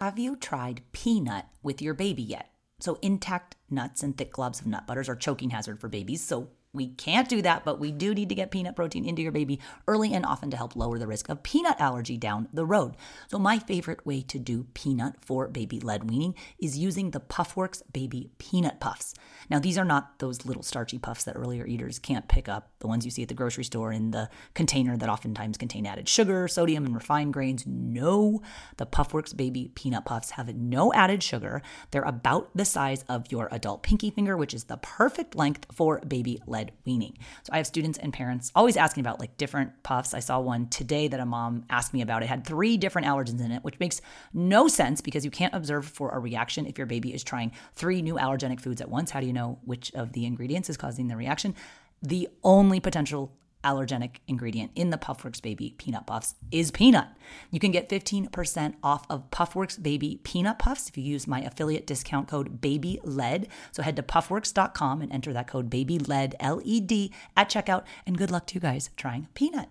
Have you tried peanut with your baby yet? So, intact nuts and thick globs of nut butters are choking hazard for babies. So, we can't do that, but we do need to get peanut protein into your baby early and often to help lower the risk of peanut allergy down the road. So, my favorite way to do peanut for baby led weaning is using the Puffworks Baby Peanut Puffs. Now, these are not those little starchy puffs that earlier eaters can't pick up, the ones you see at the grocery store in the container that oftentimes contain added sugar, sodium, and refined grains. No, the Puffworks Baby Peanut Puffs have no added sugar. They're about the size of your adult pinky finger, which is the perfect length for baby led weaning. So I have students and parents always asking about like different puffs. I saw one today that a mom asked me about. It had three different allergens in it, which makes no sense because you can't observe for a reaction if your baby is trying three new allergenic foods at once. How do you know which of the ingredients is causing the reaction? The only potential allergenic ingredient in the Puffworks Baby Peanut Puffs is peanut. You can get 15% off of Puffworks Baby Peanut Puffs if you use my affiliate discount code BABYLED. So head to puffworks.com and enter that code BABYLED, L E D, at checkout. And good luck to you guys trying peanut.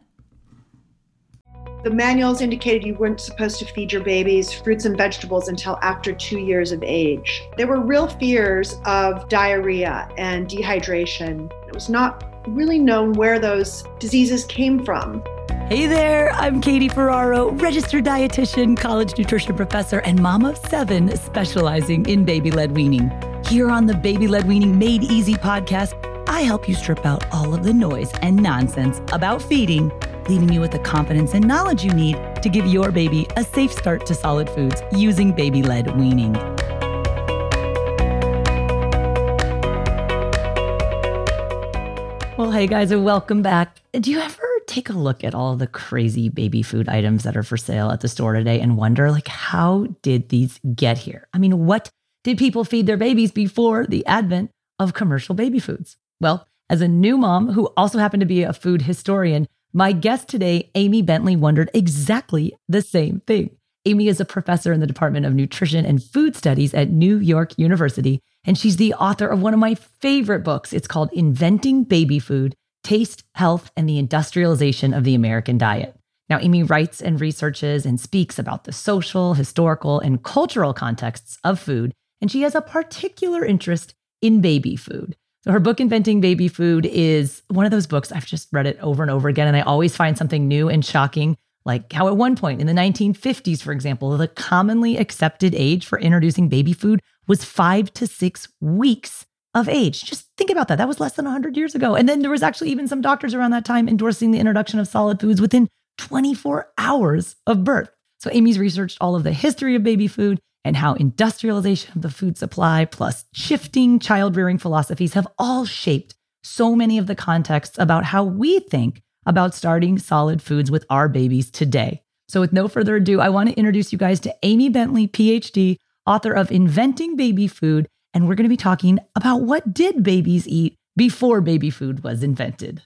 The manuals indicated you weren't supposed to feed your babies fruits and vegetables until after two years of age. There were real fears of diarrhea and dehydration. It was not really known where those diseases came from. Hey there, I'm Katie Ferraro, registered dietitian, college nutrition professor, and mom of seven specializing in baby led weaning. Here on the Baby Led Weaning Made Easy podcast, I help you strip out all of the noise and nonsense about feeding, leaving you with the confidence and knowledge you need to give your baby a safe start to solid foods using baby led weaning. Well, hey guys, and welcome back. Do you ever take a look at all the crazy baby food items that are for sale at the store today and wonder, like, how did these get here? I mean, what did people feed their babies before the advent of commercial baby foods? Well, as a new mom who also happened to be a food historian, my guest today, Amy Bentley, wondered exactly the same thing. Amy is a professor in the Department of Nutrition and Food Studies at New York University and she's the author of one of my favorite books. It's called Inventing Baby Food Taste, Health, and the Industrialization of the American Diet. Now, Amy writes and researches and speaks about the social, historical, and cultural contexts of food, and she has a particular interest in baby food. So, her book, Inventing Baby Food, is one of those books I've just read it over and over again, and I always find something new and shocking. Like how, at one point in the 1950s, for example, the commonly accepted age for introducing baby food was five to six weeks of age. Just think about that. That was less than 100 years ago. And then there was actually even some doctors around that time endorsing the introduction of solid foods within 24 hours of birth. So Amy's researched all of the history of baby food and how industrialization of the food supply plus shifting child rearing philosophies have all shaped so many of the contexts about how we think about starting solid foods with our babies today. So, with no further ado, I want to introduce you guys to Amy Bentley, PhD, author of Inventing Baby Food, and we're going to be talking about what did babies eat before baby food was invented.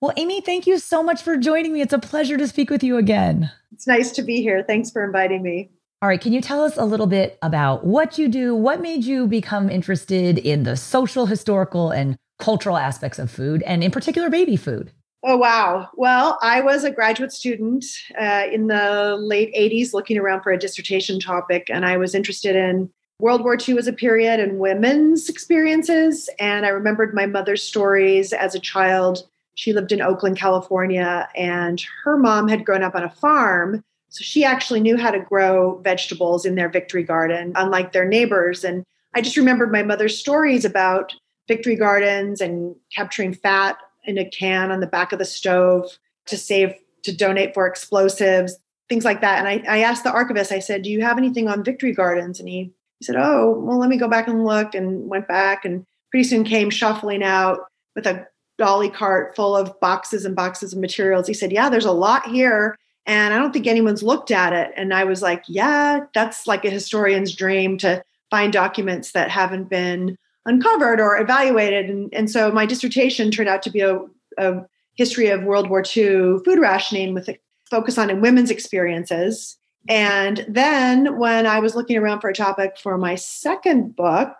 Well, Amy, thank you so much for joining me. It's a pleasure to speak with you again. It's nice to be here. Thanks for inviting me. All right, can you tell us a little bit about what you do? What made you become interested in the social, historical, and cultural aspects of food, and in particular, baby food? Oh, wow. Well, I was a graduate student uh, in the late 80s looking around for a dissertation topic, and I was interested in World War II as a period and women's experiences. And I remembered my mother's stories as a child. She lived in Oakland, California, and her mom had grown up on a farm. So she actually knew how to grow vegetables in their victory garden, unlike their neighbors. And I just remembered my mother's stories about victory gardens and capturing fat in a can on the back of the stove to save to donate for explosives, things like that. And I, I asked the archivist, I said, Do you have anything on victory gardens? And he, he said, Oh, well, let me go back and look and went back and pretty soon came shuffling out with a dolly cart full of boxes and boxes of materials. He said, Yeah, there's a lot here. And I don't think anyone's looked at it. And I was like, yeah, that's like a historian's dream to find documents that haven't been uncovered or evaluated. And, and so my dissertation turned out to be a, a history of World War II food rationing with a focus on women's experiences. And then when I was looking around for a topic for my second book,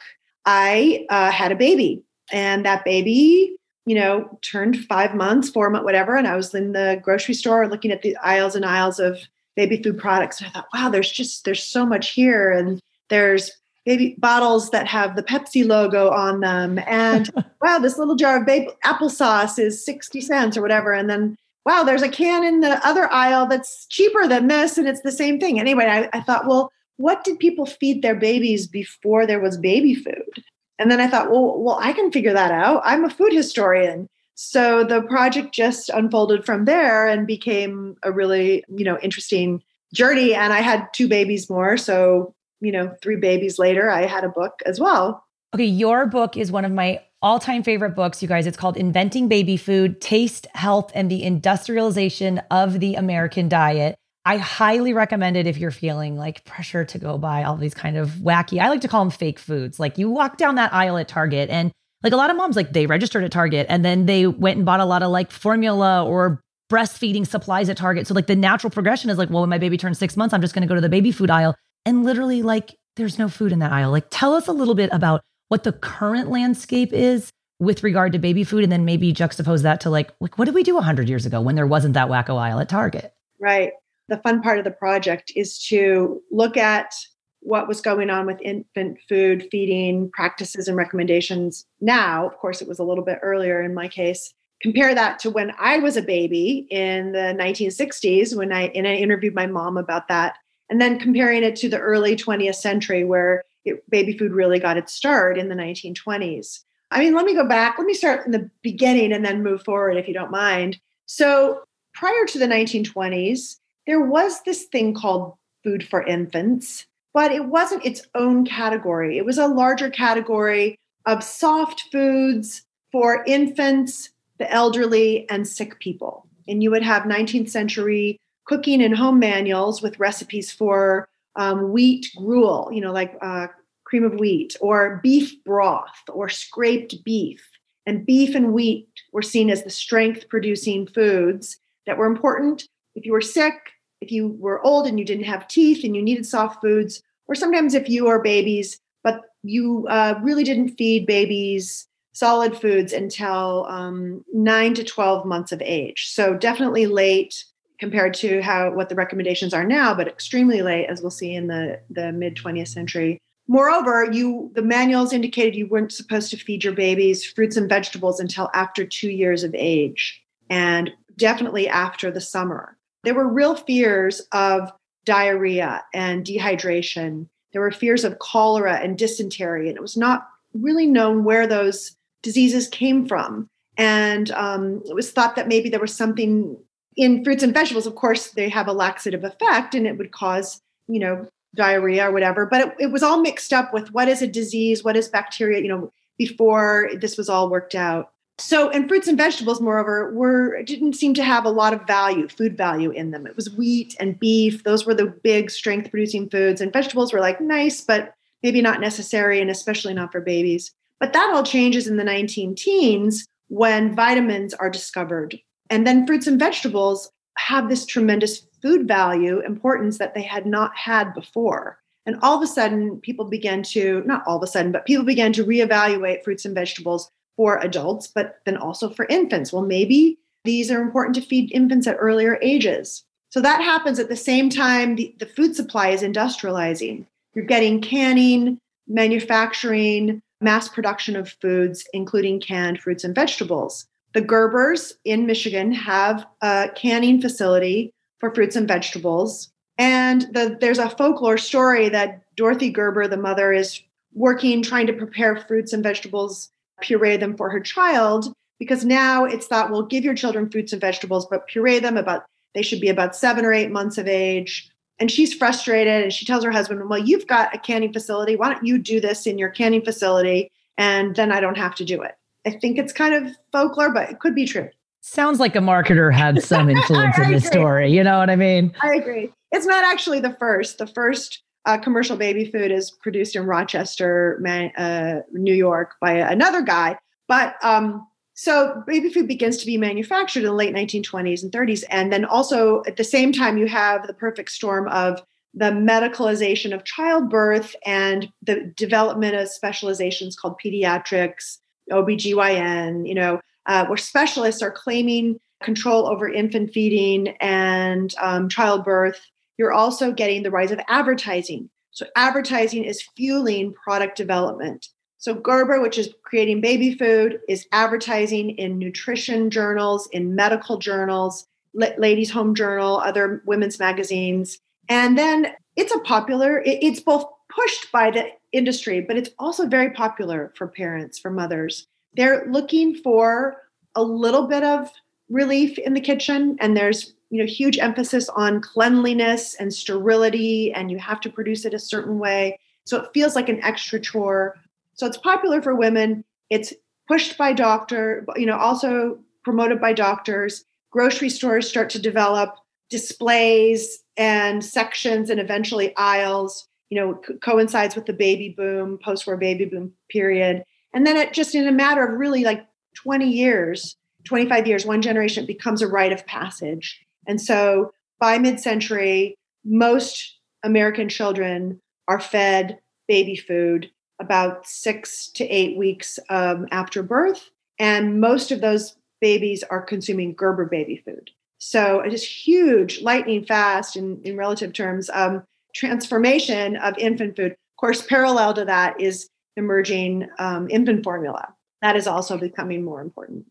I uh, had a baby. And that baby, you know, turned five months, four months, whatever. And I was in the grocery store looking at the aisles and aisles of baby food products. And I thought, wow, there's just, there's so much here. And there's baby bottles that have the Pepsi logo on them. And wow, this little jar of baby applesauce is 60 cents or whatever. And then wow, there's a can in the other aisle that's cheaper than this, and it's the same thing. Anyway, I, I thought, well, what did people feed their babies before there was baby food? And then I thought, well, well, I can figure that out. I'm a food historian. So the project just unfolded from there and became a really, you know, interesting journey. And I had two babies more. So, you know, three babies later, I had a book as well. Okay, your book is one of my all time favorite books, you guys. It's called Inventing Baby Food Taste, Health, and the Industrialization of the American Diet. I highly recommend it if you're feeling like pressure to go buy all these kind of wacky, I like to call them fake foods. Like you walk down that aisle at Target and like a lot of moms, like they registered at Target and then they went and bought a lot of like formula or breastfeeding supplies at Target. So like the natural progression is like, well, when my baby turns six months, I'm just going to go to the baby food aisle. And literally, like, there's no food in that aisle. Like, tell us a little bit about what the current landscape is with regard to baby food and then maybe juxtapose that to like like what did we do 100 years ago when there wasn't that wacko aisle at target? Right. The fun part of the project is to look at what was going on with infant food feeding practices and recommendations. Now of course it was a little bit earlier in my case. Compare that to when i was a baby in the 1960s when i and i interviewed my mom about that and then comparing it to the early 20th century where it, baby food really got its start in the 1920s. I mean, let me go back. Let me start in the beginning and then move forward, if you don't mind. So, prior to the 1920s, there was this thing called food for infants, but it wasn't its own category. It was a larger category of soft foods for infants, the elderly, and sick people. And you would have 19th century cooking and home manuals with recipes for um, wheat gruel, you know, like uh, cream of wheat, or beef broth, or scraped beef. And beef and wheat were seen as the strength producing foods that were important if you were sick, if you were old and you didn't have teeth and you needed soft foods, or sometimes if you are babies, but you uh, really didn't feed babies solid foods until um, 9 to 12 months of age. So definitely late compared to how what the recommendations are now, but extremely late, as we'll see in the, the mid 20th century. Moreover, you the manuals indicated you weren't supposed to feed your babies fruits and vegetables until after two years of age, and definitely after the summer. There were real fears of diarrhea and dehydration. There were fears of cholera and dysentery, and it was not really known where those diseases came from. And um, it was thought that maybe there was something in fruits and vegetables, of course, they have a laxative effect and it would cause, you know, diarrhea or whatever. But it, it was all mixed up with what is a disease, what is bacteria, you know, before this was all worked out. So, and fruits and vegetables, moreover, were didn't seem to have a lot of value, food value in them. It was wheat and beef; those were the big strength-producing foods, and vegetables were like nice, but maybe not necessary, and especially not for babies. But that all changes in the 19 teens when vitamins are discovered and then fruits and vegetables have this tremendous food value importance that they had not had before. And all of a sudden, people began to, not all of a sudden, but people began to reevaluate fruits and vegetables for adults, but then also for infants. Well, maybe these are important to feed infants at earlier ages. So that happens at the same time the, the food supply is industrializing. You're getting canning, manufacturing, mass production of foods, including canned fruits and vegetables. The Gerbers in Michigan have a canning facility for fruits and vegetables. And the, there's a folklore story that Dorothy Gerber, the mother, is working trying to prepare fruits and vegetables, puree them for her child, because now it's thought, well, give your children fruits and vegetables, but puree them about, they should be about seven or eight months of age. And she's frustrated and she tells her husband, well, you've got a canning facility. Why don't you do this in your canning facility? And then I don't have to do it. I think it's kind of folklore, but it could be true. Sounds like a marketer had some influence in this story. You know what I mean? I agree. It's not actually the first. The first uh, commercial baby food is produced in Rochester, uh, New York, by another guy. But um, so baby food begins to be manufactured in the late 1920s and 30s. And then also at the same time, you have the perfect storm of the medicalization of childbirth and the development of specializations called pediatrics, OBGYN, you know, uh, where specialists are claiming control over infant feeding and um, childbirth. You're also getting the rise of advertising. So, advertising is fueling product development. So, Gerber, which is creating baby food, is advertising in nutrition journals, in medical journals, Ladies' Home Journal, other women's magazines. And then it's a popular, it's both pushed by the industry, but it's also very popular for parents, for mothers. They're looking for a little bit of relief in the kitchen, and there's you know huge emphasis on cleanliness and sterility, and you have to produce it a certain way. So it feels like an extra chore so it's popular for women. It's pushed by doctor, you know, also promoted by doctors. Grocery stores start to develop displays and sections and eventually aisles, you know, co- coincides with the baby boom, post-war baby boom period. And then it just in a matter of really like 20 years, 25 years, one generation becomes a rite of passage. And so by mid-century, most American children are fed baby food about six to eight weeks um, after birth. And most of those babies are consuming Gerber baby food. So it is huge, lightning fast in, in relative terms, um, transformation of infant food. Of course, parallel to that is emerging um, infant formula. That is also becoming more important.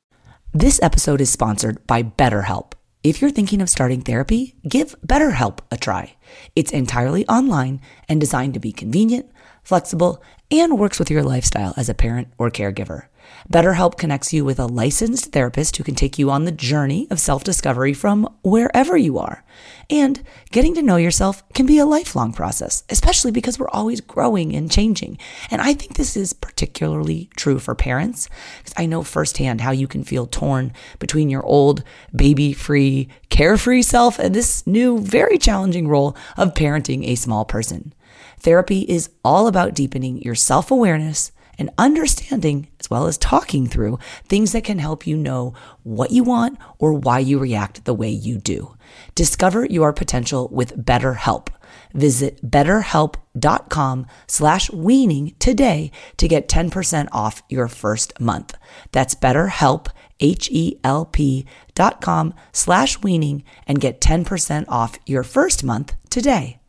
This episode is sponsored by BetterHelp. If you're thinking of starting therapy, give BetterHelp a try. It's entirely online and designed to be convenient, flexible, and works with your lifestyle as a parent or caregiver. BetterHelp connects you with a licensed therapist who can take you on the journey of self discovery from wherever you are. And getting to know yourself can be a lifelong process, especially because we're always growing and changing. And I think this is particularly true for parents, because I know firsthand how you can feel torn between your old, baby free, carefree self and this new, very challenging role of parenting a small person. Therapy is all about deepening your self awareness and understanding, as well as talking through things that can help you know what you want or why you react the way you do. Discover your potential with BetterHelp. Visit betterhelp.com slash weaning today to get 10% off your first month. That's betterhelp, H-E-L-P dot com slash weaning and get 10% off your first month today.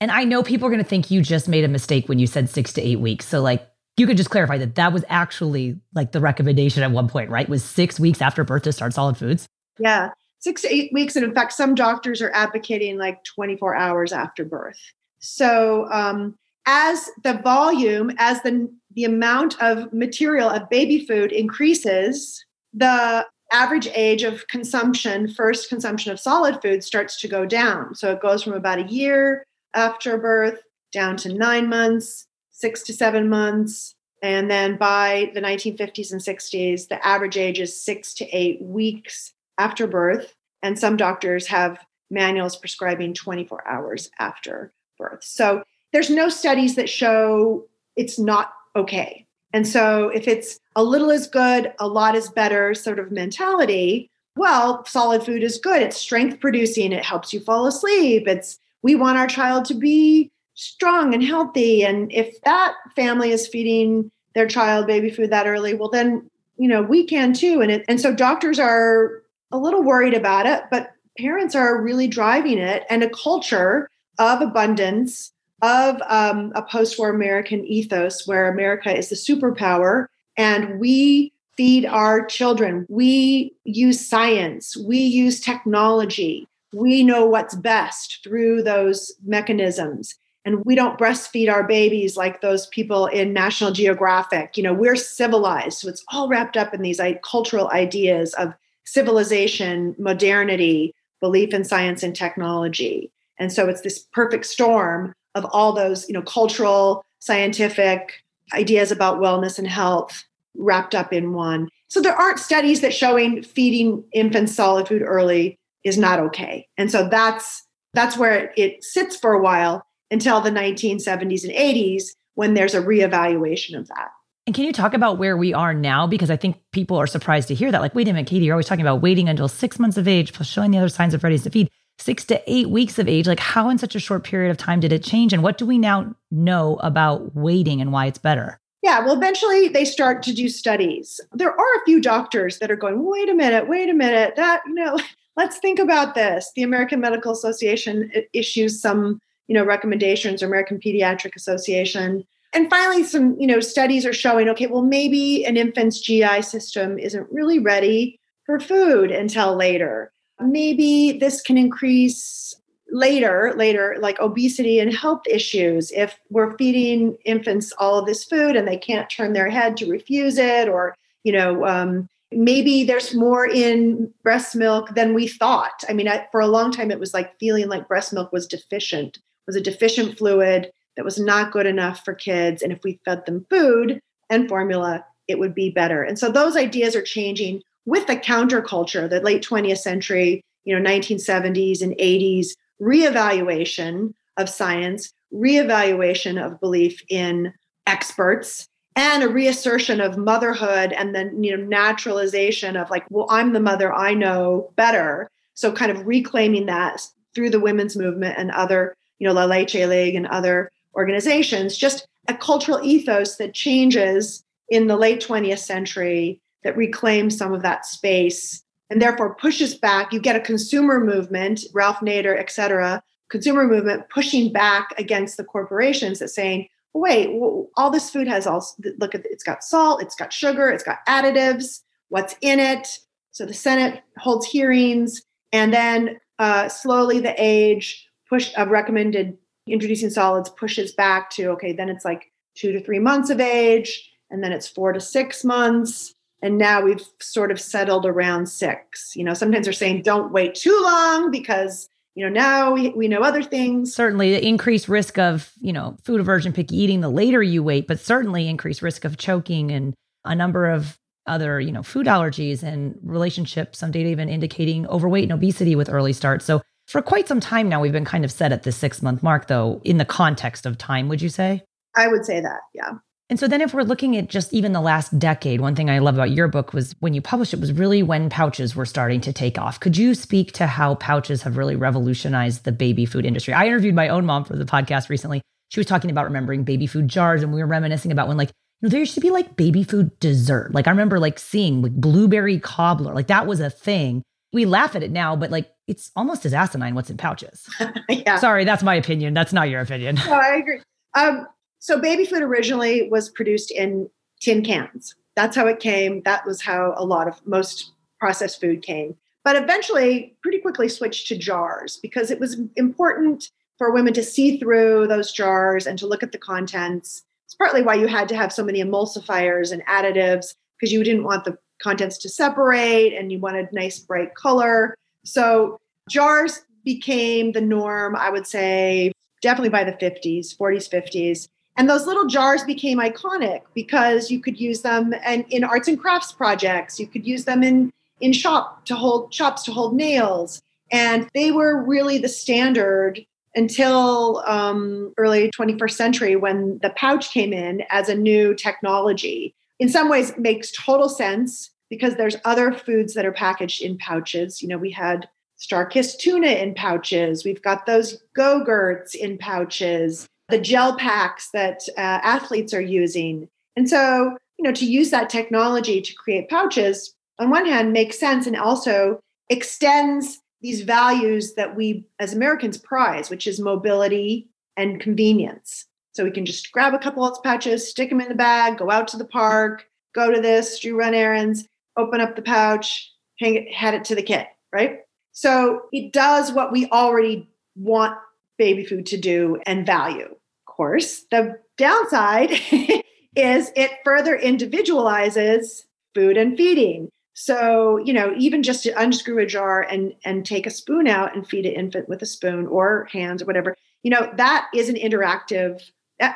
And I know people are going to think you just made a mistake when you said six to eight weeks. So, like, you could just clarify that that was actually like the recommendation at one point, right? Was six weeks after birth to start solid foods? Yeah, six to eight weeks. And in fact, some doctors are advocating like 24 hours after birth. So, um, as the volume, as the, the amount of material of baby food increases, the average age of consumption, first consumption of solid food, starts to go down. So it goes from about a year after birth down to nine months, six to seven months. And then by the 1950s and 60s, the average age is six to eight weeks after birth. And some doctors have manuals prescribing 24 hours after birth. So there's no studies that show it's not okay. And so if it's a little is good, a lot is better sort of mentality, well, solid food is good. It's strength producing, it helps you fall asleep, it's we want our child to be strong and healthy. And if that family is feeding their child baby food that early, well, then, you know, we can too. And, it, and so doctors are a little worried about it, but parents are really driving it and a culture of abundance of um, a post-war american ethos where america is the superpower and we feed our children we use science we use technology we know what's best through those mechanisms. And we don't breastfeed our babies like those people in national geographic. You know we're civilized so it's all wrapped up in these cultural ideas of civilization modernity belief in science and technology. And so it's this perfect storm of all those you know cultural scientific ideas about wellness and health wrapped up in one. So there aren't studies that showing feeding infants solid food early is not okay. And so that's that's where it sits for a while until the 1970s and 80s when there's a reevaluation of that. And can you talk about where we are now? Because I think people are surprised to hear that. Like, wait a minute, Katie, you're always talking about waiting until six months of age plus showing the other signs of readiness to feed. Six to eight weeks of age. Like, how in such a short period of time did it change? And what do we now know about waiting and why it's better? Yeah, well, eventually they start to do studies. There are a few doctors that are going, wait a minute, wait a minute, that, you know, let's think about this. The American Medical Association issues some, you know, recommendations, or American Pediatric Association. And finally, some, you know, studies are showing, okay, well, maybe an infant's GI system isn't really ready for food until later. Maybe this can increase later later like obesity and health issues if we're feeding infants all of this food and they can't turn their head to refuse it or you know um, maybe there's more in breast milk than we thought. I mean I, for a long time it was like feeling like breast milk was deficient was a deficient fluid that was not good enough for kids. And if we fed them food and formula it would be better. And so those ideas are changing with the counterculture the late 20th century you know 1970s and 80s reevaluation of science, reevaluation of belief in experts, and a reassertion of motherhood and then you know naturalization of like, well, I'm the mother, I know better. So kind of reclaiming that through the women's movement and other, you know, La Leche League and other organizations, just a cultural ethos that changes in the late 20th century that reclaims some of that space and therefore pushes back. You get a consumer movement, Ralph Nader, et cetera, consumer movement pushing back against the corporations that saying, wait, all this food has all, look at it's got salt, it's got sugar, it's got additives, what's in it? So the Senate holds hearings, and then uh, slowly the age push of recommended introducing solids pushes back to okay, then it's like two to three months of age, and then it's four to six months, and now we've sort of settled around six you know sometimes they're saying don't wait too long because you know now we, we know other things. Certainly the increased risk of you know food aversion picky eating the later you wait but certainly increased risk of choking and a number of other you know food allergies and relationships some data even indicating overweight and obesity with early start so for quite some time now we've been kind of set at the six month mark though in the context of time would you say? I would say that yeah and so then if we're looking at just even the last decade, one thing I love about your book was when you published it was really when pouches were starting to take off. Could you speak to how pouches have really revolutionized the baby food industry? I interviewed my own mom for the podcast recently. She was talking about remembering baby food jars and we were reminiscing about when like you know, there used to be like baby food dessert. Like I remember like seeing like blueberry cobbler, like that was a thing. We laugh at it now, but like it's almost as asinine what's in pouches. yeah. Sorry, that's my opinion. That's not your opinion. No, I agree. Um, so baby food originally was produced in tin cans. That's how it came. That was how a lot of most processed food came. But eventually, pretty quickly switched to jars because it was important for women to see through those jars and to look at the contents. It's partly why you had to have so many emulsifiers and additives because you didn't want the contents to separate and you wanted nice bright color. So jars became the norm, I would say, definitely by the 50s, 40s, 50s. And those little jars became iconic because you could use them and in arts and crafts projects. You could use them in in shop to hold shops to hold nails, and they were really the standard until um, early 21st century when the pouch came in as a new technology. In some ways, makes total sense because there's other foods that are packaged in pouches. You know, we had StarKist tuna in pouches. We've got those Go-Gurts in pouches the gel packs that uh, athletes are using. And so, you know, to use that technology to create pouches, on one hand, makes sense and also extends these values that we as Americans prize, which is mobility and convenience. So we can just grab a couple of pouches, stick them in the bag, go out to the park, go to this, do run errands, open up the pouch, hang it, head it to the kid, right? So it does what we already want baby food to do and value. Of course, the downside is it further individualizes food and feeding. So, you know, even just to unscrew a jar and and take a spoon out and feed an infant with a spoon or hands or whatever, you know, that is an interactive uh,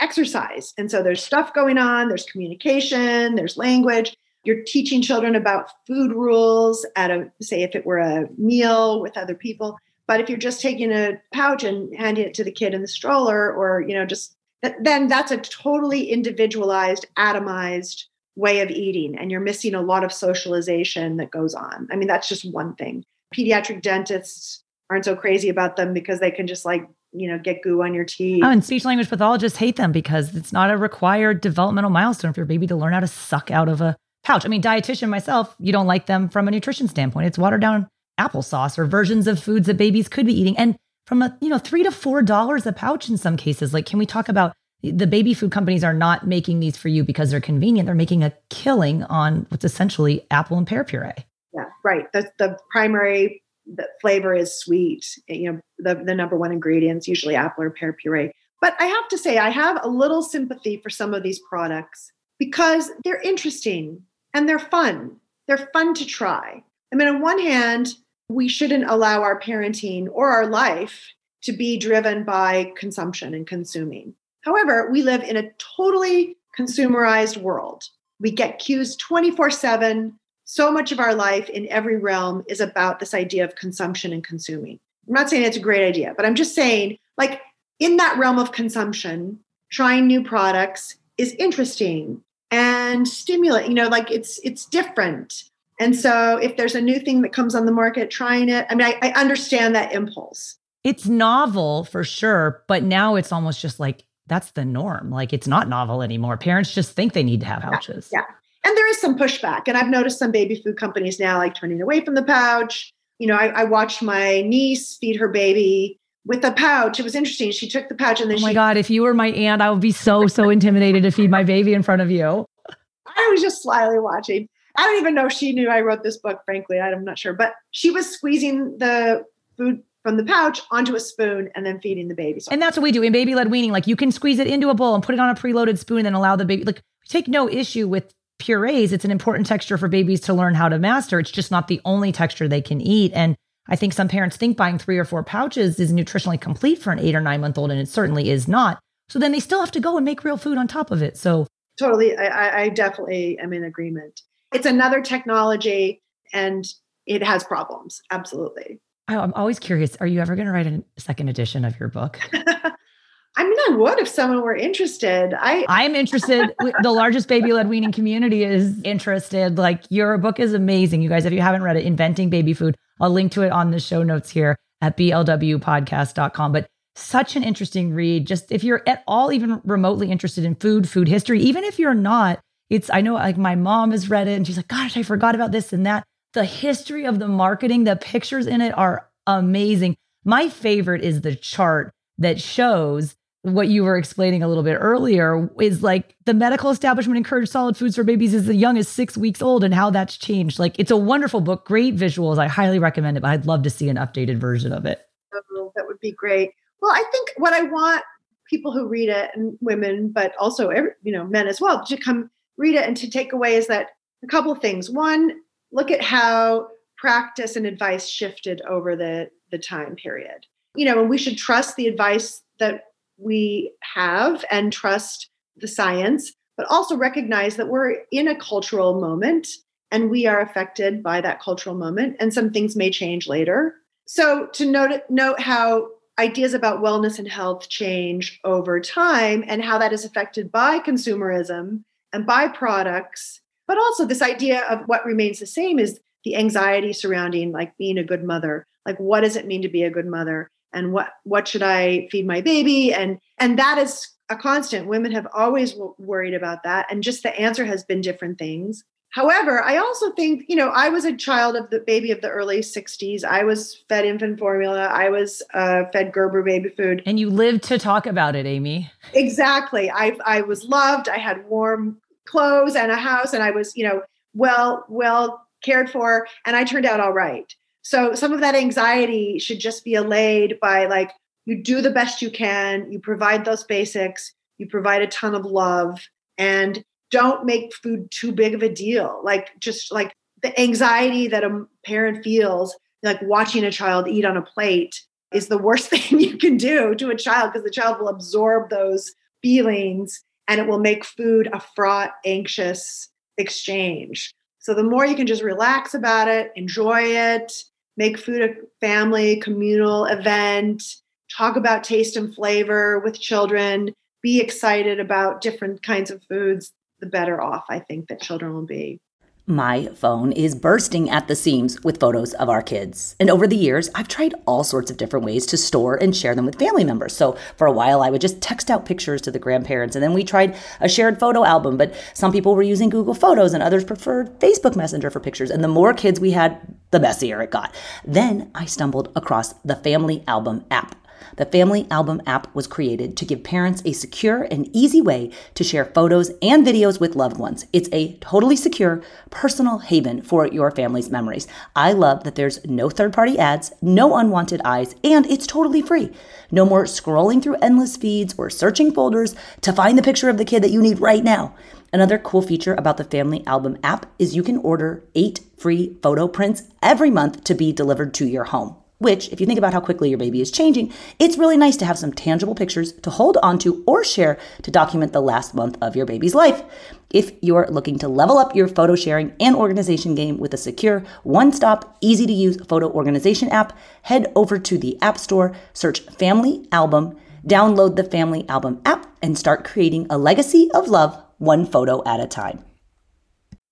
exercise. And so there's stuff going on, there's communication, there's language. you're teaching children about food rules at a say if it were a meal with other people but if you're just taking a pouch and handing it to the kid in the stroller or you know just then that's a totally individualized atomized way of eating and you're missing a lot of socialization that goes on. I mean that's just one thing. Pediatric dentists aren't so crazy about them because they can just like you know get goo on your teeth. Oh and speech language pathologists hate them because it's not a required developmental milestone for your baby to learn how to suck out of a pouch. I mean dietitian myself you don't like them from a nutrition standpoint. It's watered down applesauce or versions of foods that babies could be eating and from a you know three to four dollars a pouch in some cases like can we talk about the baby food companies are not making these for you because they're convenient. They're making a killing on what's essentially apple and pear puree. Yeah, right. The, the primary the flavor is sweet. You know, the, the number one ingredients, usually apple or pear puree. But I have to say, I have a little sympathy for some of these products because they're interesting and they're fun. They're fun to try. I mean, on one hand, we shouldn't allow our parenting or our life to be driven by consumption and consuming. However, we live in a totally consumerized world. We get cues 24 7. So much of our life in every realm is about this idea of consumption and consuming. I'm not saying it's a great idea, but I'm just saying, like, in that realm of consumption, trying new products is interesting and stimulate, you know, like it's it's different. And so if there's a new thing that comes on the market, trying it, I mean, I, I understand that impulse. It's novel for sure, but now it's almost just like that's the norm. Like it's not novel anymore. Parents just think they need to have pouches. Yeah. yeah. And there is some pushback. And I've noticed some baby food companies now like turning away from the pouch. You know, I, I watched my niece feed her baby with a pouch. It was interesting. She took the pouch and then oh she. my God, if you were my aunt, I would be so, so intimidated to feed my baby in front of you. I was just slyly watching. I don't even know if she knew I wrote this book, frankly. I'm not sure. But she was squeezing the food from the pouch onto a spoon and then feeding the baby. So and that's what we do in baby led weaning. Like you can squeeze it into a bowl and put it on a preloaded spoon and then allow the baby, like take no issue with purees. It's an important texture for babies to learn how to master. It's just not the only texture they can eat. And I think some parents think buying three or four pouches is nutritionally complete for an eight or nine month old, and it certainly is not. So then they still have to go and make real food on top of it. So totally, I, I definitely am in agreement. It's another technology and it has problems. Absolutely. Oh, I'm always curious. Are you ever going to write a second edition of your book? I mean, I would if someone were interested. I I'm interested. the largest baby led weaning community is interested. Like your book is amazing, you guys. If you haven't read it, Inventing Baby Food, I'll link to it on the show notes here at blwpodcast.com. But such an interesting read. Just if you're at all even remotely interested in food, food history, even if you're not, it's I know like my mom has read it and she's like, gosh, I forgot about this and that the history of the marketing, the pictures in it are amazing. My favorite is the chart that shows what you were explaining a little bit earlier is like the medical establishment encouraged solid foods for babies as young as six weeks old and how that's changed. Like it's a wonderful book, great visuals. I highly recommend it, but I'd love to see an updated version of it. Oh, that would be great. Well, I think what I want people who read it and women, but also every, you know men as well, to come read it and to take away is that a couple of things. One, look at how practice and advice shifted over the, the time period. You know, and we should trust the advice that we have and trust the science, but also recognize that we're in a cultural moment and we are affected by that cultural moment, and some things may change later. So, to note, note how ideas about wellness and health change over time and how that is affected by consumerism and by products but also this idea of what remains the same is the anxiety surrounding like being a good mother. Like what does it mean to be a good mother? And what what should i feed my baby? And and that is a constant. Women have always w- worried about that and just the answer has been different things. However i also think you know i was a child of the baby of the early 60s i was fed infant formula. I was uh, fed gerber baby food. And you lived to talk about it amy. Exactly. I i was loved. I had warm clothes and a house and I was, you know, well, well cared for and I turned out all right. So some of that anxiety should just be allayed by like you do the best you can, you provide those basics, you provide a ton of love and don't make food too big of a deal. Like just like the anxiety that a parent feels like watching a child eat on a plate is the worst thing you can do to a child because the child will absorb those feelings and it will make food a fraught, anxious exchange. So the more you can just relax about it, enjoy it, make food a family communal event, talk about taste and flavor with children, be excited about different kinds of foods, the better off I think that children will be. My phone is bursting at the seams with photos of our kids. And over the years, I've tried all sorts of different ways to store and share them with family members. So for a while, I would just text out pictures to the grandparents. And then we tried a shared photo album, but some people were using Google Photos and others preferred Facebook Messenger for pictures. And the more kids we had, the messier it got. Then I stumbled across the Family Album app. The Family Album app was created to give parents a secure and easy way to share photos and videos with loved ones. It's a totally secure, personal haven for your family's memories. I love that there's no third party ads, no unwanted eyes, and it's totally free. No more scrolling through endless feeds or searching folders to find the picture of the kid that you need right now. Another cool feature about the Family Album app is you can order eight free photo prints every month to be delivered to your home which, if you think about how quickly your baby is changing, it's really nice to have some tangible pictures to hold onto or share to document the last month of your baby's life. If you're looking to level up your photo sharing and organization game with a secure, one stop, easy to use photo organization app, head over to the App Store, search Family Album, download the Family Album app, and start creating a legacy of love one photo at a time.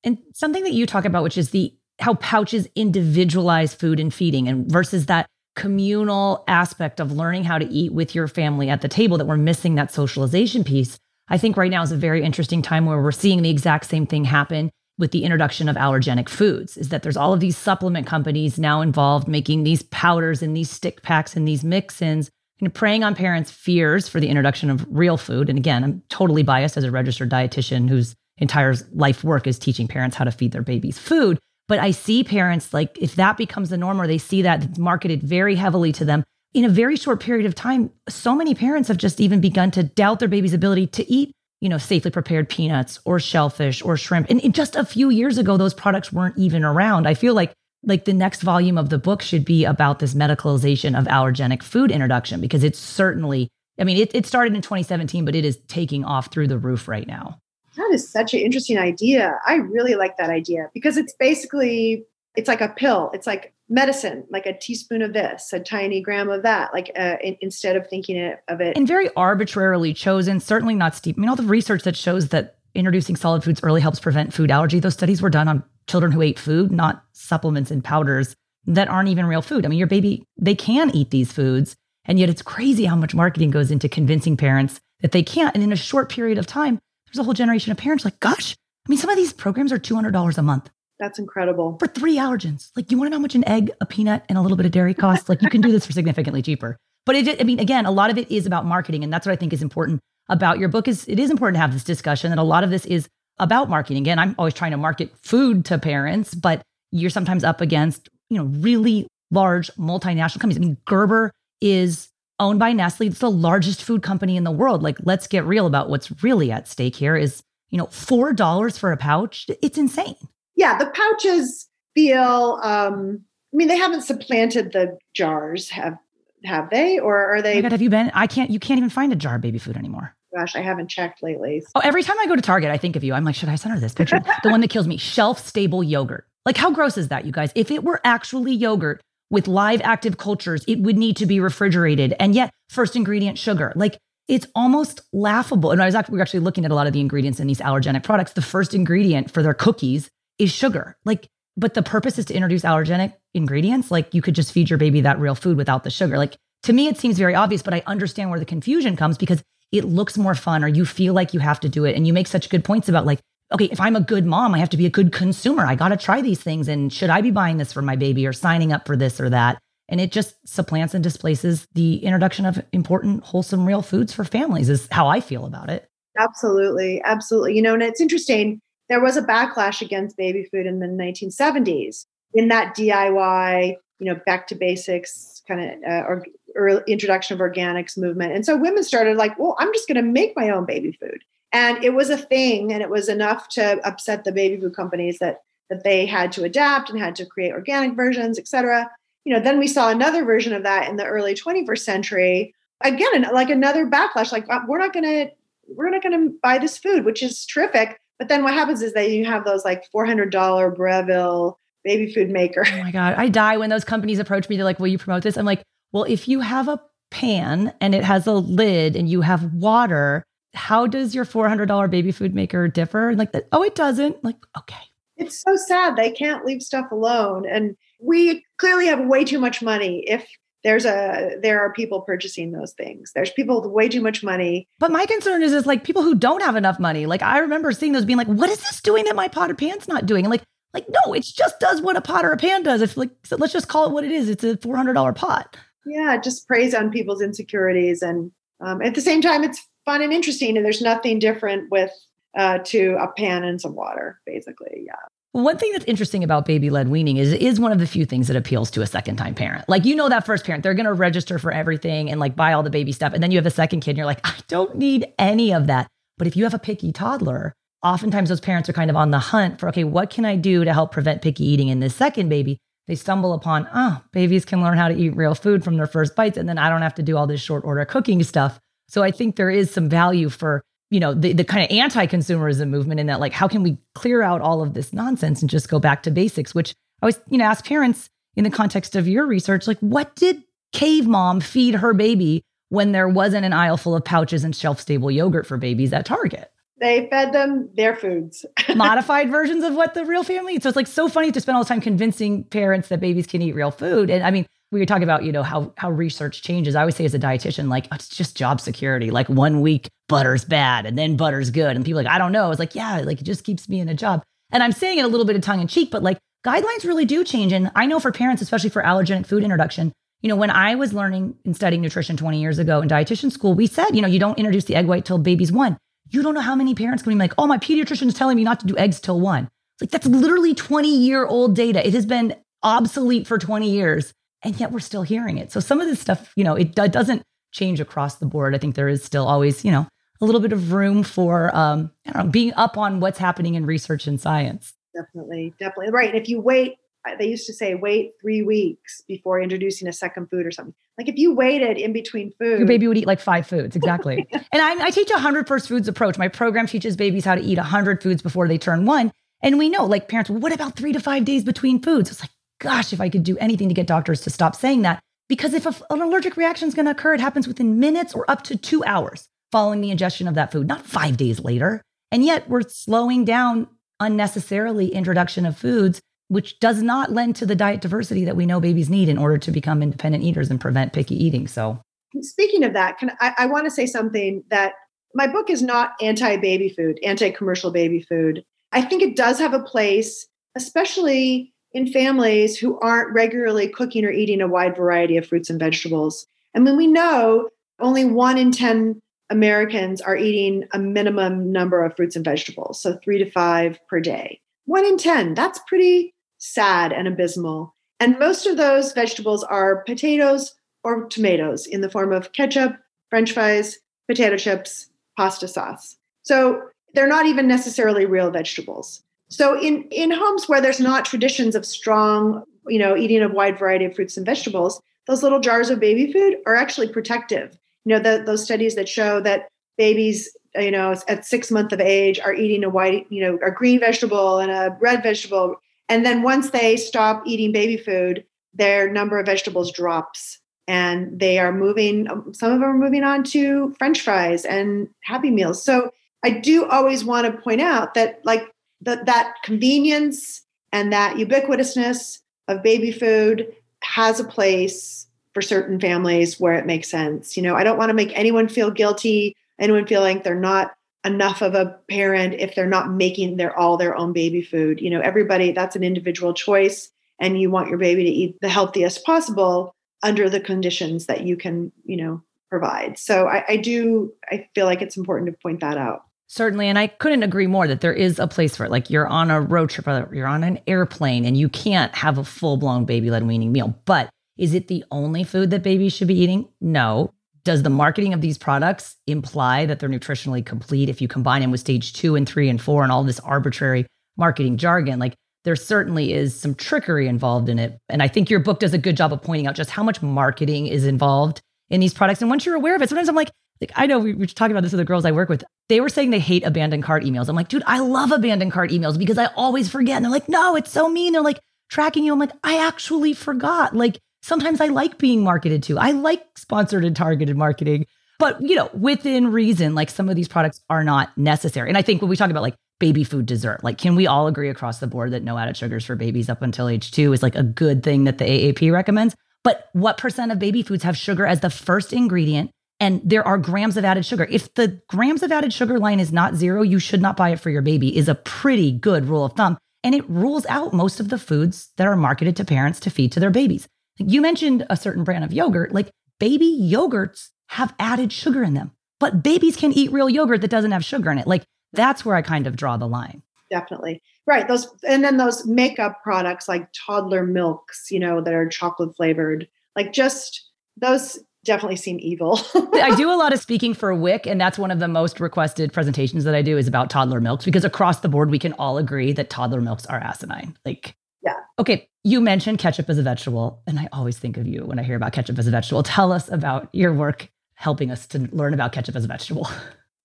And something that you talk about, which is the how pouches individualize food and feeding and versus that communal aspect of learning how to eat with your family at the table that we're missing that socialization piece. I think right now is a very interesting time where we're seeing the exact same thing happen with the introduction of allergenic foods is that there's all of these supplement companies now involved making these powders and these stick packs and these mix-ins and preying on parents' fears for the introduction of real food. And again, I'm totally biased as a registered dietitian whose entire life work is teaching parents how to feed their babies food. But I see parents like if that becomes the norm or they see that it's marketed very heavily to them in a very short period of time, so many parents have just even begun to doubt their baby's ability to eat, you know, safely prepared peanuts or shellfish or shrimp. And just a few years ago, those products weren't even around. I feel like like the next volume of the book should be about this medicalization of allergenic food introduction because it's certainly I mean, it, it started in 2017, but it is taking off through the roof right now that is such an interesting idea. I really like that idea because it's basically it's like a pill. It's like medicine, like a teaspoon of this, a tiny gram of that, like uh, in, instead of thinking of it. And very arbitrarily chosen, certainly not steep. I mean, all the research that shows that introducing solid foods early helps prevent food allergy, those studies were done on children who ate food, not supplements and powders that aren't even real food. I mean, your baby, they can eat these foods. And yet it's crazy how much marketing goes into convincing parents that they can't. And in a short period of time, there's a whole generation of parents like, gosh, I mean, some of these programs are $200 a month. That's incredible. For three allergens. Like, you want to know how much an egg, a peanut, and a little bit of dairy costs? Like, you can do this for significantly cheaper. But it, I mean, again, a lot of it is about marketing. And that's what I think is important about your book is it is important to have this discussion that a lot of this is about marketing. Again, I'm always trying to market food to parents, but you're sometimes up against, you know, really large multinational companies. I mean, Gerber is owned by Nestle. It's the largest food company in the world. Like, let's get real about what's really at stake here is, you know, $4 for a pouch. It's insane. Yeah, the pouches feel um I mean, they haven't supplanted the jars, have have they? Or are they oh God, have you been? I can't you can't even find a jar of baby food anymore. Gosh, I haven't checked lately. Oh, every time I go to Target, I think of you. I'm like, should I send her this picture? the one that kills me, shelf stable yogurt. Like, how gross is that, you guys? If it were actually yogurt, with live active cultures, it would need to be refrigerated. And yet, first ingredient, sugar. Like it's almost laughable. And I was actually, we are actually looking at a lot of the ingredients in these allergenic products. The first ingredient for their cookies is sugar. Like, but the purpose is to introduce allergenic ingredients. Like you could just feed your baby that real food without the sugar. Like to me, it seems very obvious, but I understand where the confusion comes because it looks more fun or you feel like you have to do it. And you make such good points about like, okay, if I'm a good mom, I have to be a good consumer. I got to try these things. And should I be buying this for my baby or signing up for this or that? And it just supplants and displaces the introduction of important, wholesome, real foods for families, is how I feel about it. Absolutely. Absolutely. You know, and it's interesting. There was a backlash against baby food in the 1970s in that DIY, you know, back to basics kind of uh, or, or introduction of organics movement. And so women started like, well, I'm just going to make my own baby food and it was a thing and it was enough to upset the baby food companies that that they had to adapt and had to create organic versions et cetera you know then we saw another version of that in the early 21st century again like another backlash like uh, we're not going to we're not going to buy this food which is terrific But then what happens is that you have those like $400 Breville baby food maker. Oh my God. I die when those companies approach me. They're like, will you promote this? I'm like, well, if you have a pan and it has a lid and you have water, how does your $400 baby food maker differ? like, oh, it doesn't. Like, okay. It's so sad. They can't leave stuff alone. And we clearly have way too much money if there's a there are people purchasing those things there's people with way too much money but my concern is is like people who don't have enough money like i remember seeing those being like what is this doing that my pot or pan's not doing and like like, no, it just does what a pot or a pan does. It's like, so let's just call it what it is. It's a $400 pot. Yeah, just preys on people's insecurities. And um, at the same time, it's fun and interesting. And there's nothing different with uh, to a pan and some water, basically. Yeah. One thing that's interesting about baby led weaning is it is one of the few things that appeals to a second time parent. Like, you know, that first parent, they're going to register for everything and like buy all the baby stuff. And then you have a second kid and you're like, I don't need any of that. But if you have a picky toddler, oftentimes those parents are kind of on the hunt for, okay, what can I do to help prevent picky eating in this second baby? They stumble upon, oh, babies can learn how to eat real food from their first bites, and then I don't have to do all this short order cooking stuff. So I think there is some value for, you know, the, the kind of anti-consumerism movement in that, like, how can we clear out all of this nonsense and just go back to basics? Which I always, you know, ask parents in the context of your research, like, what did cave mom feed her baby when there wasn't an aisle full of pouches and shelf stable yogurt for babies at Target? they fed them their foods. Modified versions of what the real family eats. So it's like so funny to spend all the time convincing parents that babies can eat real food. And I mean, we were talking about, you know, how how research changes. I always say as a dietitian, like, oh, it's just job security. Like one week butter's bad and then butter's good. And people like, I don't know. It's like, yeah, like it just keeps me in a job. And I'm saying it a little bit of tongue in cheek, but like guidelines really do change. And I know for parents, especially for allergenic food introduction, you know, when I was learning and studying nutrition 20 years ago in dietitian school, we said, you know, you don't introduce the egg white till baby's one. You don't know how many parents can be like, oh, my pediatrician is telling me not to do eggs till one. It's like, that's literally 20 year old data. It has been obsolete for 20 years, and yet we're still hearing it. So some of this stuff, you know, it doesn't change across the board. I think there is still always, you know, a little bit of room for, um, I don't know, being up on what's happening in research and science. Definitely, definitely. Right. If you wait they used to say wait three weeks before introducing a second food or something. Like if you waited in between food, your baby would eat like five foods exactly. and I, I teach a hundred first foods approach. My program teaches babies how to eat a hundred foods before they turn one. And we know, like parents, well, what about three to five days between foods? It's like, gosh, if I could do anything to get doctors to stop saying that, because if a, an allergic reaction is going to occur, it happens within minutes or up to two hours following the ingestion of that food, not five days later. And yet we're slowing down unnecessarily introduction of foods which does not lend to the diet diversity that we know babies need in order to become independent eaters and prevent picky eating. So, speaking of that, can I, I want to say something that my book is not anti baby food, anti commercial baby food. I think it does have a place, especially in families who aren't regularly cooking or eating a wide variety of fruits and vegetables. I mean, we know only one in 10 Americans are eating a minimum number of fruits and vegetables, so three to five per day. One in 10, that's pretty sad and abysmal. And most of those vegetables are potatoes or tomatoes in the form of ketchup, french fries, potato chips, pasta sauce. So they're not even necessarily real vegetables. So in, in homes where there's not traditions of strong, you know, eating a wide variety of fruits and vegetables, those little jars of baby food are actually protective. You know, the, those studies that show that babies, you know, at six months of age are eating a white, you know, a green vegetable and a red vegetable and then once they stop eating baby food, their number of vegetables drops and they are moving, um, some of them are moving on to French fries and Happy Meals. So I do always want to point out that, like, the, that convenience and that ubiquitousness of baby food has a place for certain families where it makes sense. You know, I don't want to make anyone feel guilty, anyone feel like they're not enough of a parent if they're not making their all their own baby food. You know everybody that's an individual choice and you want your baby to eat the healthiest possible under the conditions that you can you know provide. So I, I do i feel like it's important to point that out Certainly. And I couldn't agree more that there is a place for it. Like you're on a road trip or you're on an airplane and you can't have a full blown baby led weaning meal. But is it the only food that babies should be eating? No does the marketing of these products imply that they're nutritionally complete if you combine them with stage two and three and four and all this arbitrary marketing jargon? Like, there certainly is some trickery involved in it. And I think your book does a good job of pointing out just how much marketing is involved in these products. And once you're aware of it, sometimes I'm like, like I know we were talking about this with the girls I work with. They were saying they hate abandoned cart emails. I'm like, dude, I love abandoned cart emails because I always forget. And they're like, no, it's so mean. They're like tracking you. I'm like, I actually forgot. Like sometimes I like being marketed to. I like sponsored and targeted marketing. But you know, within reason, like some of these products are not necessary. And I think when we talk about like baby food dessert, like can we all agree across the board that no added sugars for babies up until age two is like a good thing that the AAP recommends? But what percent of baby foods have sugar as the first ingredient? And there are grams of added sugar. If the grams of added sugar line is not zero, you should not buy it for your baby, is a pretty good rule of thumb. And it rules out most of the foods that are marketed to parents to feed to their babies. You mentioned a certain brand of yogurt, like baby yogurts have added sugar in them, but babies can eat real yogurt that doesn't have sugar in it. Like that's where I kind of draw the line. Definitely. Right. Those and then those makeup products like toddler milks, you know, that are chocolate flavored. Like just those definitely seem evil. I do a lot of speaking for WIC, and that's one of the most requested presentations that I do is about toddler milks because across the board we can all agree that toddler milks are asinine. Like yeah. Okay, you mentioned ketchup as a vegetable, and I always think of you when I hear about ketchup as a vegetable. Tell us about your work helping us to learn about ketchup as a vegetable.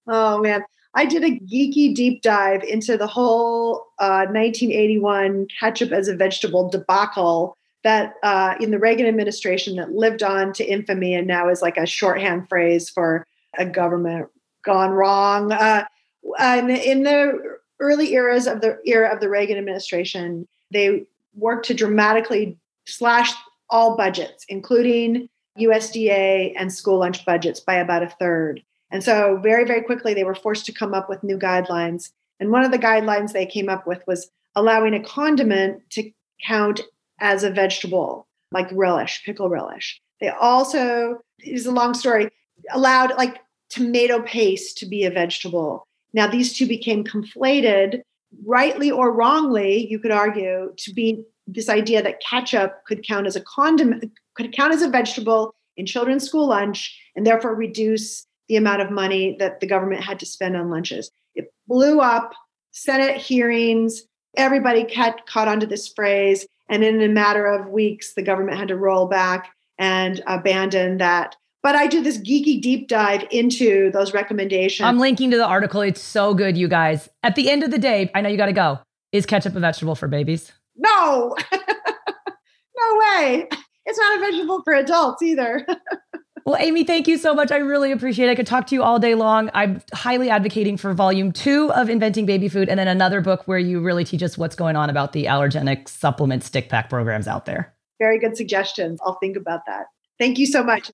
Oh man, I did a geeky deep dive into the whole uh, 1981 ketchup as a vegetable debacle that uh, in the Reagan administration that lived on to infamy and now is like a shorthand phrase for a government gone wrong. Uh, the, in the early eras of the era of the Reagan administration, they worked to dramatically slash all budgets, including USDA and school lunch budgets, by about a third. And so, very, very quickly, they were forced to come up with new guidelines. And one of the guidelines they came up with was allowing a condiment to count as a vegetable, like relish, pickle relish. They also, it's a long story, allowed like tomato paste to be a vegetable. Now, these two became conflated, rightly or wrongly, you could argue, to be this idea that ketchup could count as a condiment, could count as a vegetable in children's school lunch, and therefore reduce the amount of money that the government had to spend on lunches. It blew up, Senate hearings, everybody caught, caught onto this phrase. And in a matter of weeks, the government had to roll back and abandon that. But I do this geeky deep dive into those recommendations. I'm linking to the article. It's so good, you guys. At the end of the day, I know you got to go. Is ketchup a vegetable for babies? No, no way. It's not a vegetable for adults either. Well, Amy, thank you so much. I really appreciate it. I could talk to you all day long. I'm highly advocating for volume two of Inventing Baby Food and then another book where you really teach us what's going on about the allergenic supplement stick pack programs out there. Very good suggestions. I'll think about that. Thank you so much.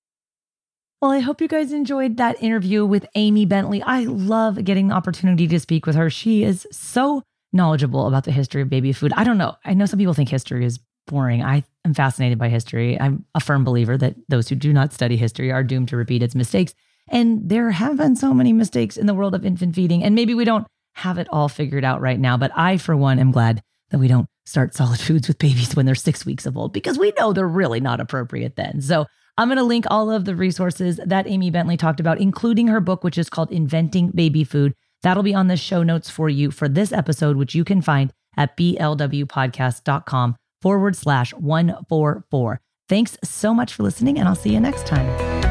Well, I hope you guys enjoyed that interview with Amy Bentley. I love getting the opportunity to speak with her. She is so knowledgeable about the history of baby food. I don't know. I know some people think history is boring. I am fascinated by history. I'm a firm believer that those who do not study history are doomed to repeat its mistakes. And there have been so many mistakes in the world of infant feeding. And maybe we don't have it all figured out right now. But I, for one, am glad that we don't start solid foods with babies when they're six weeks of old because we know they're really not appropriate then. So I'm going to link all of the resources that Amy Bentley talked about, including her book, which is called Inventing Baby Food. That'll be on the show notes for you for this episode, which you can find at blwpodcast.com forward slash 144. Thanks so much for listening, and I'll see you next time.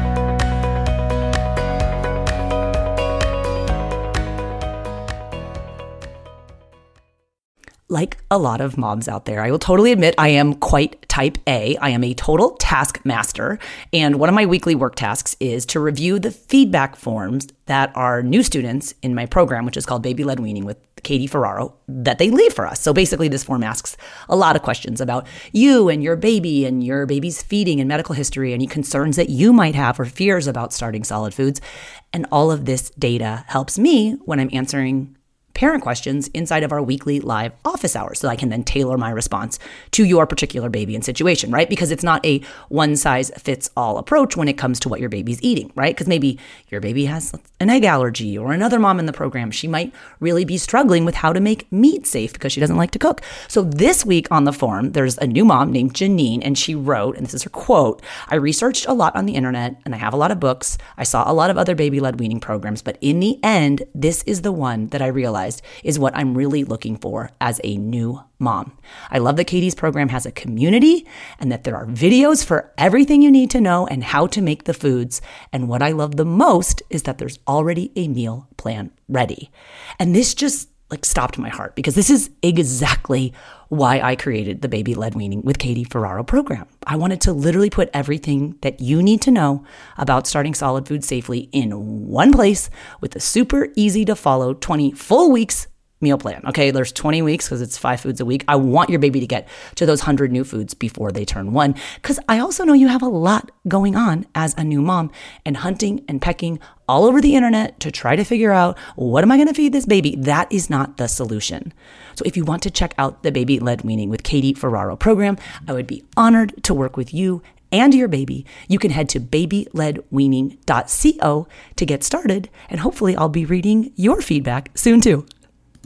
like a lot of moms out there. I will totally admit I am quite type A. I am a total taskmaster. And one of my weekly work tasks is to review the feedback forms that our new students in my program, which is called Baby Led Weaning with Katie Ferraro, that they leave for us. So basically, this form asks a lot of questions about you and your baby and your baby's feeding and medical history, any concerns that you might have or fears about starting solid foods. And all of this data helps me when I'm answering parent questions inside of our weekly live office hours so I can then tailor my response to your particular baby and situation, right? Because it's not a one size fits all approach when it comes to what your baby's eating, right? Because maybe your baby has an egg allergy or another mom in the program, she might really be struggling with how to make meat safe because she doesn't like to cook. So this week on the forum, there's a new mom named Janine and she wrote, and this is her quote, I researched a lot on the internet and I have a lot of books. I saw a lot of other baby led weaning programs, but in the end, this is the one that I realized realized is what I'm really looking for as a new mom. I love that Katie's program has a community and that there are videos for everything you need to know and how to make the foods. And what I love the most is that there's already a meal plan ready. And this just like stopped my heart because this is exactly why I created the Baby Led Weaning with Katie Ferraro program. I wanted to literally put everything that you need to know about starting solid food safely in one place with a super easy to follow 20 full weeks meal plan. Okay, there's 20 weeks because it's five foods a week. I want your baby to get to those 100 new foods before they turn one because I also know you have a lot going on as a new mom and hunting and pecking all over the internet to try to figure out what am I going to feed this baby? That is not the solution. So if you want to check out the Baby Led Weaning with Katie Ferraro program, I would be honored to work with you and your baby, you can head to babyledweaning.co to get started, and hopefully, I'll be reading your feedback soon too.